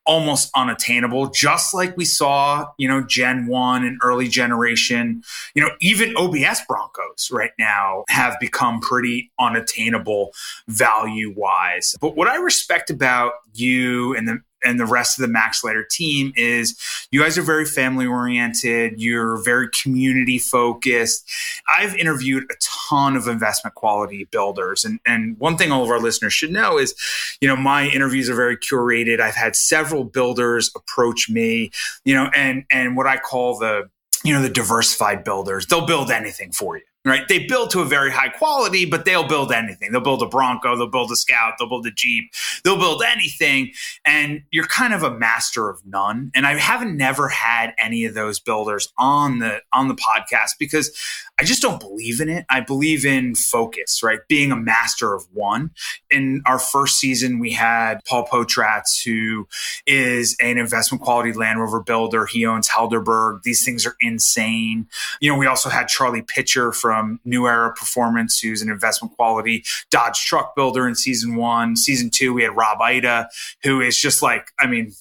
almost unattainable just like we saw you know gen 1 and early generation you know even obs broncos right now have become pretty unattainable value wise but what i respect about you and the and the rest of the MaxLider team is you guys are very family oriented. You're very community focused. I've interviewed a ton of investment quality builders. And, and one thing all of our listeners should know is, you know, my interviews are very curated. I've had several builders approach me, you know, and, and what I call the, you know, the diversified builders, they'll build anything for you right? They build to a very high quality, but they'll build anything. They'll build a Bronco, they'll build a Scout, they'll build a Jeep, they'll build anything. And you're kind of a master of none. And I haven't never had any of those builders on the on the podcast because I just don't believe in it. I believe in focus, right? Being a master of one. In our first season, we had Paul Potratz, who is an investment quality Land Rover builder. He owns Helderburg. These things are insane. You know, we also had Charlie Pitcher from New Era Performance, who's an investment quality Dodge truck builder in season one. Season two, we had Rob Ida, who is just like, I mean,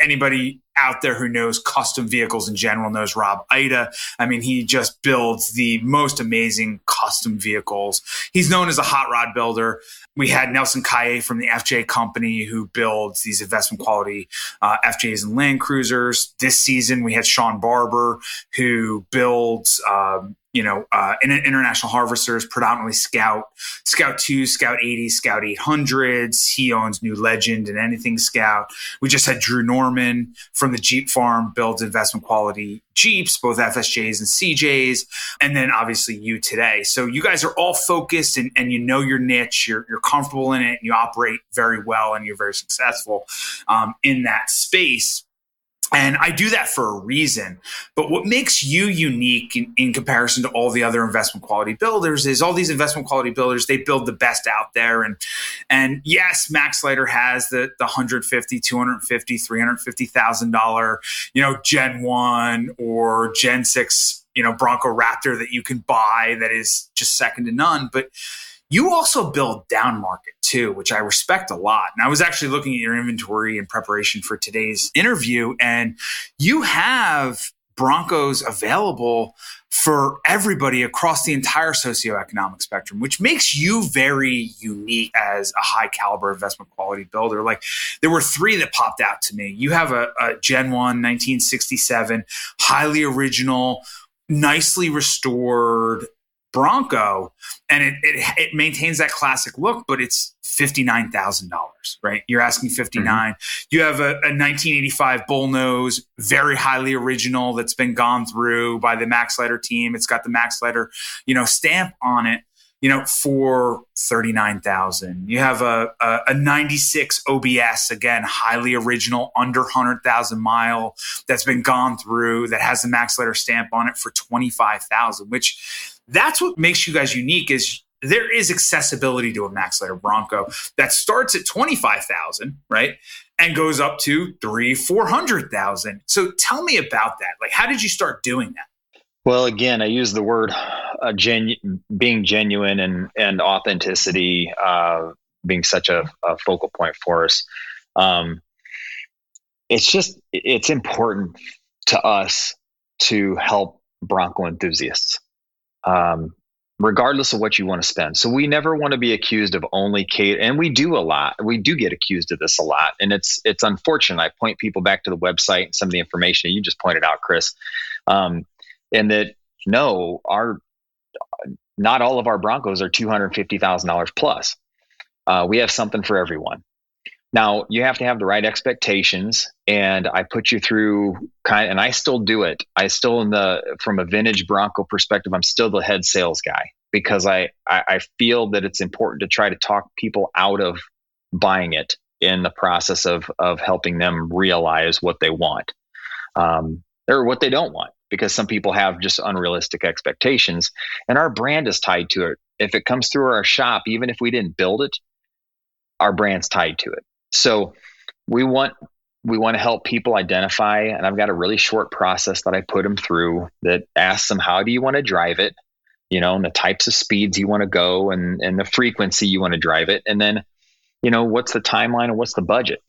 anybody out there who knows custom vehicles in general knows Rob Ida. I mean, he just builds the most amazing custom vehicles. He's known as a hot rod builder. We had Nelson Kaye from the FJ company who builds these investment quality uh, FJs and Land Cruisers. This season, we had Sean Barber who builds um, you know, uh, international harvesters, predominantly Scout, Scout 2, Scout 80, Scout 800s. He owns New Legend and anything Scout. We just had Drew Norman from the Jeep farm builds investment quality Jeeps, both FSJs and CJs, and then obviously you today. So you guys are all focused and, and you know your niche, you're, you're comfortable in it, and you operate very well and you're very successful um, in that space. And I do that for a reason. But what makes you unique in, in, comparison to all the other investment quality builders is all these investment quality builders, they build the best out there. And and yes, Maxlider has the the 150, 250, 350,000 dollar, you know, Gen 1 or Gen 6, you know, Bronco Raptor that you can buy that is just second to none. But you also build down market too, which I respect a lot. And I was actually looking at your inventory in preparation for today's interview, and you have Broncos available for everybody across the entire socioeconomic spectrum, which makes you very unique as a high caliber investment quality builder. Like there were three that popped out to me. You have a, a Gen 1 1967, highly original, nicely restored Bronco, and it, it, it maintains that classic look, but it's fifty nine thousand dollars, right? You're asking fifty nine. Mm-hmm. You have a, a, 1985 bullnose, very highly original, that's been gone through by the Maxlider team. It's got the Maxlider, you know, stamp on it. You know, for thirty nine thousand. You have a, a, a ninety six OBS again, highly original, under hundred thousand mile. That's been gone through. That has the Maxlider stamp on it for twenty five thousand, which that's what makes you guys unique is there is accessibility to a Maxlider Bronco that starts at 25,000, right? And goes up to three, 400,000. So tell me about that. Like, how did you start doing that? Well, again, I use the word uh, genu- being genuine and, and authenticity uh, being such a, a, focal point for us. Um, it's just, it's important to us to help Bronco enthusiasts um, regardless of what you want to spend. So we never want to be accused of only Kate, and we do a lot. We do get accused of this a lot, and it's it's unfortunate. I point people back to the website and some of the information you just pointed out, Chris, um, and that no, our not all of our Broncos are two hundred fifty thousand dollars plus. Uh, we have something for everyone. Now you have to have the right expectations, and I put you through kind, and I still do it. I still, in the from a vintage Bronco perspective, I'm still the head sales guy because I, I, I feel that it's important to try to talk people out of buying it in the process of of helping them realize what they want, um, or what they don't want, because some people have just unrealistic expectations, and our brand is tied to it. If it comes through our shop, even if we didn't build it, our brand's tied to it. So we want we want to help people identify and I've got a really short process that I put them through that asks them how do you want to drive it, you know, and the types of speeds you want to go and and the frequency you want to drive it and then you know what's the timeline and what's the budget.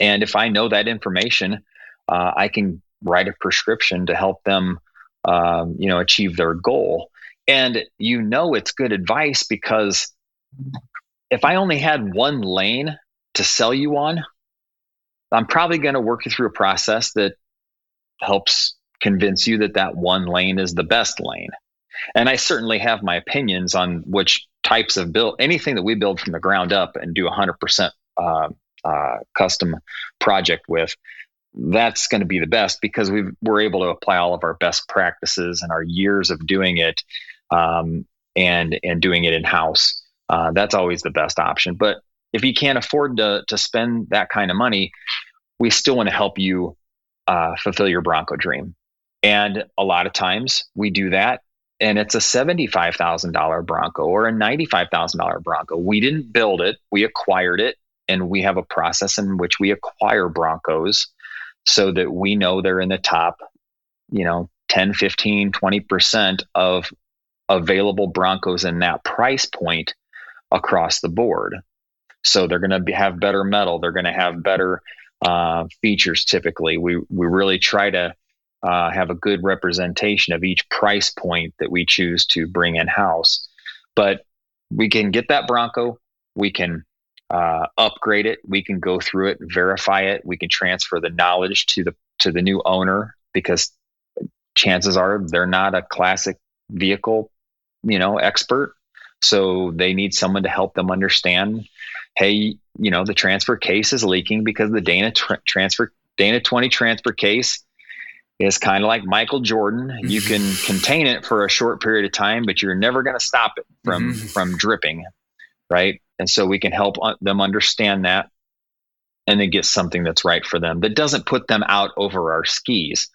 And if I know that information, uh, I can write a prescription to help them um, you know achieve their goal. And you know it's good advice because if I only had one lane to sell you on, I'm probably going to work you through a process that helps convince you that that one lane is the best lane. And I certainly have my opinions on which types of build, anything that we build from the ground up and do 100% uh, uh, custom project with, that's going to be the best because we are able to apply all of our best practices and our years of doing it um, and and doing it in house. Uh, that's always the best option. But if you can't afford to to spend that kind of money, we still want to help you uh, fulfill your Bronco dream. And a lot of times we do that, and it's a seventy-five thousand dollar Bronco or a ninety-five thousand dollar Bronco. We didn't build it; we acquired it, and we have a process in which we acquire Broncos so that we know they're in the top, you know, 10, 15, 20% of available Broncos in that price point across the board. So they're going to have better metal. They're going to have better uh, features. Typically, we we really try to uh, have a good representation of each price point that we choose to bring in house. But we can get that Bronco. We can uh, upgrade it. We can go through it, verify it. We can transfer the knowledge to the to the new owner because chances are they're not a classic vehicle, you know, expert. So they need someone to help them understand hey, you know, the transfer case is leaking because the Dana transfer Dana 20 transfer case is kind of like Michael Jordan. You can contain it for a short period of time, but you're never going to stop it from mm-hmm. from dripping, right? And so we can help them understand that and then get something that's right for them that doesn't put them out over our skis,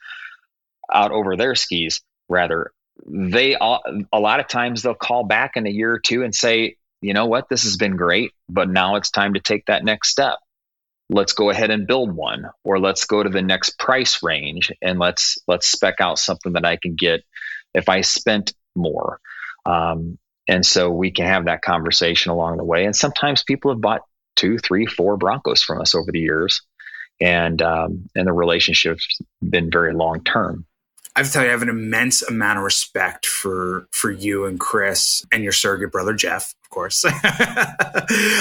out over their skis. Rather, they all, a lot of times they'll call back in a year or two and say, you know what, this has been great, but now it's time to take that next step. Let's go ahead and build one, or let's go to the next price range and let's let's spec out something that I can get if I spent more. Um, and so we can have that conversation along the way. And sometimes people have bought two, three, four Broncos from us over the years, and um, and the relationship's been very long term. I have to tell you, I have an immense amount of respect for for you and Chris and your surrogate brother Jeff, of course. I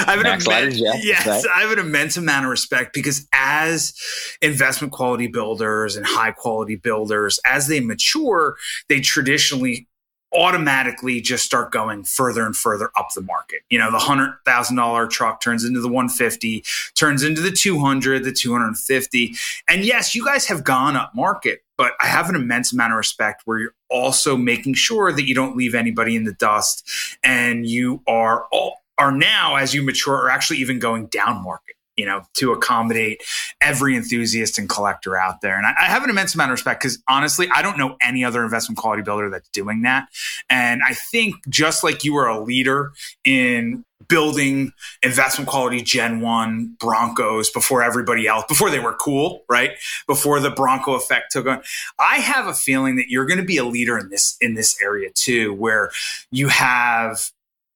have Max an immense, Jeff, yes, right. I have an immense amount of respect because as investment quality builders and high quality builders, as they mature, they traditionally automatically just start going further and further up the market. You know, the hundred thousand dollar truck turns into the 150, turns into the 200, the 250. And yes, you guys have gone up market, but I have an immense amount of respect where you're also making sure that you don't leave anybody in the dust and you are all are now as you mature are actually even going down market you know, to accommodate every enthusiast and collector out there. And I, I have an immense amount of respect because honestly, I don't know any other investment quality builder that's doing that. And I think just like you were a leader in building investment quality Gen 1 Broncos before everybody else, before they were cool, right? Before the Bronco effect took on. I have a feeling that you're going to be a leader in this in this area too, where you have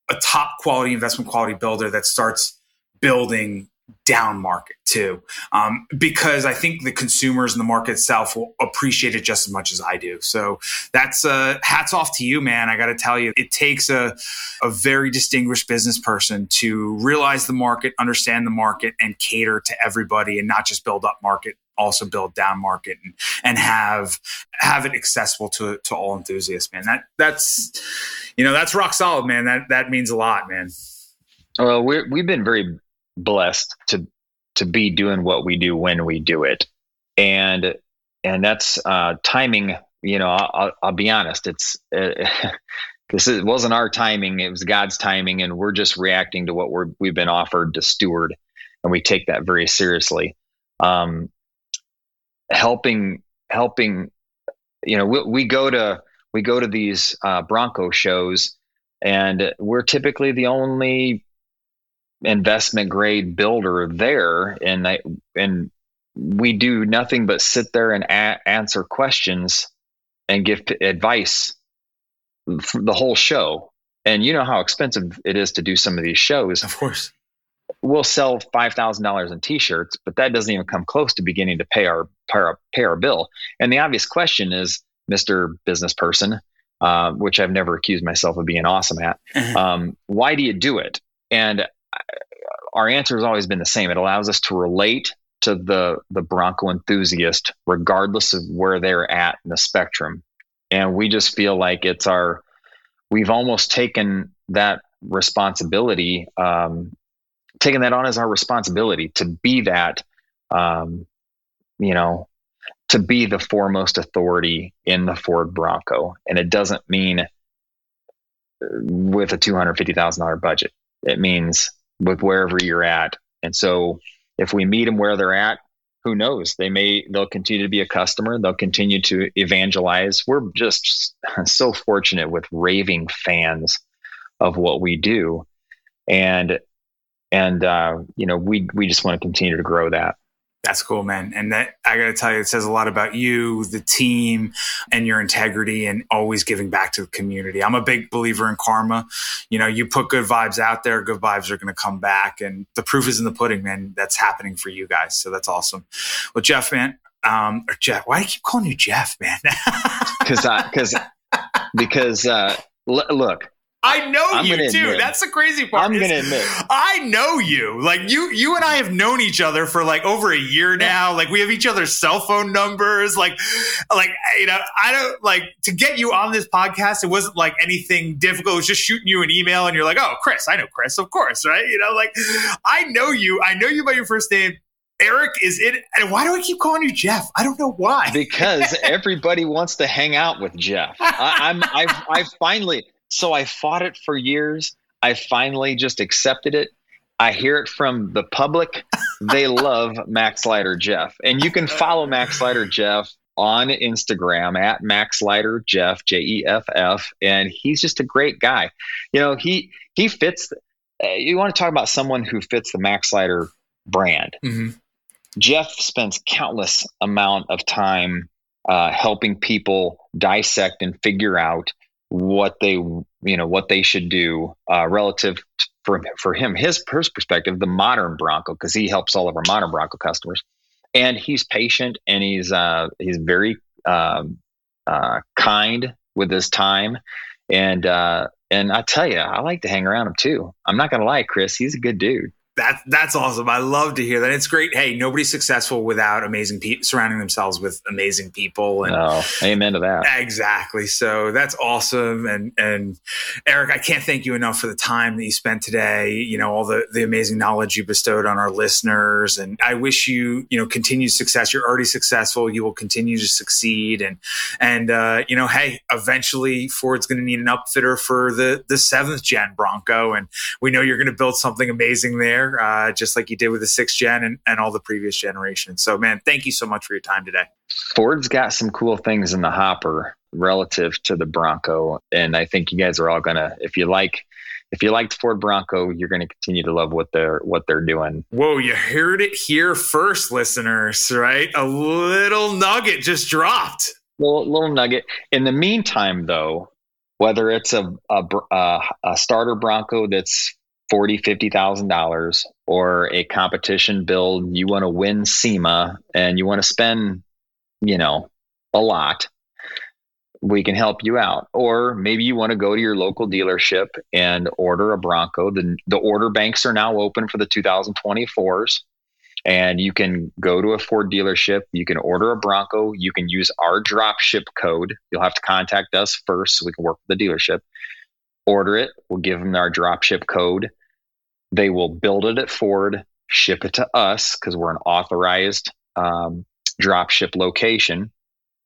a top quality investment quality builder that starts building down market too, um, because I think the consumers and the market itself will appreciate it just as much as I do. So that's uh, hats off to you, man. I got to tell you, it takes a, a very distinguished business person to realize the market, understand the market, and cater to everybody, and not just build up market also build down market and, and have have it accessible to to all enthusiasts man that that's you know that's rock solid man that that means a lot man well we we've been very blessed to to be doing what we do when we do it, and and that's uh, timing. You know, I'll, I'll be honest. It's uh, this is, wasn't our timing; it was God's timing, and we're just reacting to what we're we've been offered to steward, and we take that very seriously. Um, helping helping, you know, we, we go to we go to these uh, Bronco shows, and we're typically the only investment grade builder there. And I, and we do nothing but sit there and a- answer questions and give p- advice the whole show. And you know how expensive it is to do some of these shows. Of course. We'll sell $5000 in t-shirts but that doesn't even come close to beginning to pay our pay our, pay our bill. And the obvious question is mr business person uh, which i've never accused myself of being awesome at uh-huh. um, why do you do it? And our answer has always been the same. It allows us to relate to the the Bronco enthusiast, regardless of where they're at in the spectrum. And we just feel like it's our we've almost taken that responsibility, um, taken that on as our responsibility to be that, um, you know, to be the foremost authority in the Ford Bronco. And it doesn't mean uh, with a two hundred fifty thousand dollar budget. It means with wherever you're at. And so if we meet them where they're at, who knows? They may they'll continue to be a customer. They'll continue to evangelize. We're just so fortunate with raving fans of what we do, and and uh, you know we we just want to continue to grow that. That's cool, man. And that I got to tell you, it says a lot about you, the team, and your integrity and always giving back to the community. I'm a big believer in karma. You know, you put good vibes out there, good vibes are going to come back. And the proof is in the pudding, man. That's happening for you guys. So that's awesome. Well, Jeff, man, um, or Jeff, why do I keep calling you Jeff, man? Because, because, because, uh, look, I know I'm you too. Admit. That's the crazy part. I'm going to admit. I know you. Like you you and I have known each other for like over a year now. Like we have each other's cell phone numbers. Like like you know, I don't like to get you on this podcast, it wasn't like anything difficult. It was just shooting you an email and you're like, "Oh, Chris, I know Chris, of course, right?" You know, like I know you. I know you by your first name Eric is it. And why do I keep calling you Jeff? I don't know why. Because everybody wants to hang out with Jeff. I, I'm I've I finally so I fought it for years. I finally just accepted it. I hear it from the public. They love Maxlider Jeff. And you can follow Maxlider Jeff on Instagram at Maxlider Jeff, J E F F. And he's just a great guy. You know, he he fits uh, you want to talk about someone who fits the Maxlider brand. Mm-hmm. Jeff spends countless amount of time uh, helping people dissect and figure out what they you know what they should do uh, relative for for him his, his perspective the modern Bronco because he helps all of our modern Bronco customers. And he's patient and he's uh, he's very um, uh, kind with his time. And uh, and I tell you I like to hang around him too. I'm not gonna lie Chris he's a good dude that that's awesome. I love to hear that. It's great. Hey, nobody's successful without amazing people surrounding themselves with amazing people. And oh, amen to that. Exactly. So that's awesome. And and Eric, I can't thank you enough for the time that you spent today. You know, all the the amazing knowledge you bestowed on our listeners. And I wish you you know continued success. You're already successful. You will continue to succeed. And and uh, you know, hey, eventually Ford's going to need an upfitter for the the seventh gen Bronco, and we know you're going to build something amazing there there, uh, just like you did with the sixth gen and, and all the previous generations. So, man, thank you so much for your time today. Ford's got some cool things in the hopper relative to the Bronco, and I think you guys are all gonna, if you like. If you liked Ford Bronco, you're going to continue to love what they're what they're doing. Whoa, you heard it here first, listeners! Right, a little nugget just dropped. Little little nugget. In the meantime, though, whether it's a a, a starter Bronco that's forty, fifty thousand dollars, or a competition build, you want to win SEMA and you want to spend, you know, a lot, we can help you out. Or maybe you want to go to your local dealership and order a Bronco. The the order banks are now open for the 2024s. And you can go to a Ford dealership, you can order a Bronco, you can use our drop ship code. You'll have to contact us first so we can work with the dealership order it. We'll give them our dropship code. They will build it at Ford, ship it to us because we're an authorized um, dropship location.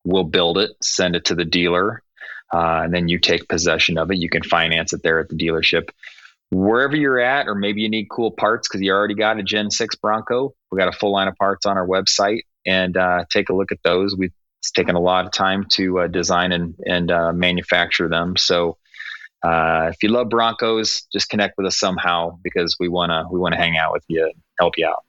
We'll build it, send it to the dealer, uh, and then you take possession of it. You can finance it there at the dealership. Wherever you're at, or maybe you need cool parts because you already got a Gen 6 Bronco, we got a full line of parts on our website and uh, take a look at those. We've taken a lot of time to uh, design and, and uh, manufacture them. So uh, if you love Broncos, just connect with us somehow because we wanna we wanna hang out with you, and help you out.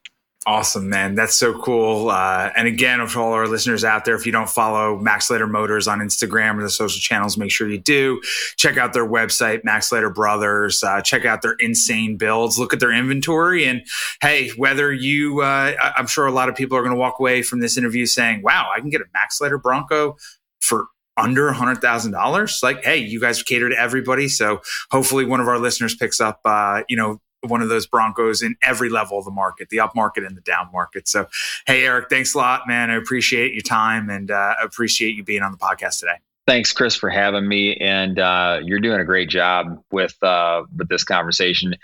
Awesome, man. That's so cool. Uh, and again, for all our listeners out there, if you don't follow Maxlider Motors on Instagram or the social channels, make sure you do. Check out their website, Maxlider Brothers. Uh, check out their insane builds. Look at their inventory. And hey, whether you, uh, I'm sure a lot of people are going to walk away from this interview saying, wow, I can get a Maxlider Bronco for under a hundred thousand dollars. Like, hey, you guys cater to everybody. So hopefully one of our listeners picks up, uh, you know, one of those Broncos in every level of the market, the up market and the down market. So, hey, Eric, thanks a lot, man. I appreciate your time and uh, appreciate you being on the podcast today. Thanks, Chris, for having me. And uh, you're doing a great job with uh, with this conversation.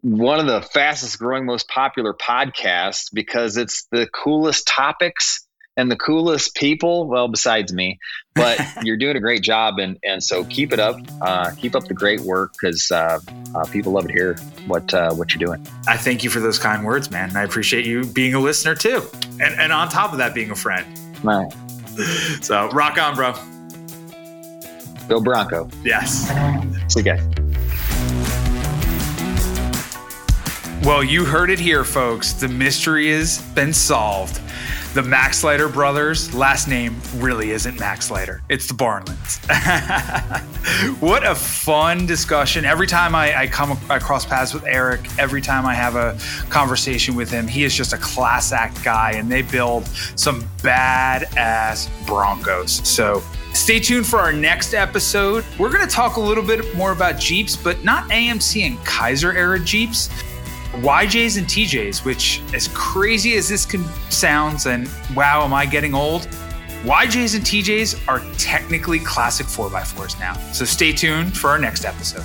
One of the fastest growing, most popular podcasts because it's the coolest topics and the coolest people well besides me but you're doing a great job. And and so keep it up uh, keep up the great work because uh, uh, people love to hear what uh, what you're doing. I thank you for those kind words man. I appreciate you being a listener too. And and on top of that being a friend. Right. So rock on bro. Go bronco. Yes. See you guys. Well you heard it here folks. The mystery has been solved the Maxlider brothers, last name really isn't Maxlider. It's the Barnlunds. what a fun discussion. Every time I, I come across paths with Eric, every time I have a conversation with him, he is just a class act guy and they build some badass Broncos. So Stay tuned for our next episode. We're going to talk a little bit more about Jeeps, but not AMC and Kaiser era Jeeps. YJs and TJs, which, as crazy as this can sounds, and wow, am I getting old? YJs and TJs are technically classic 4x4s now. So stay tuned for our next episode.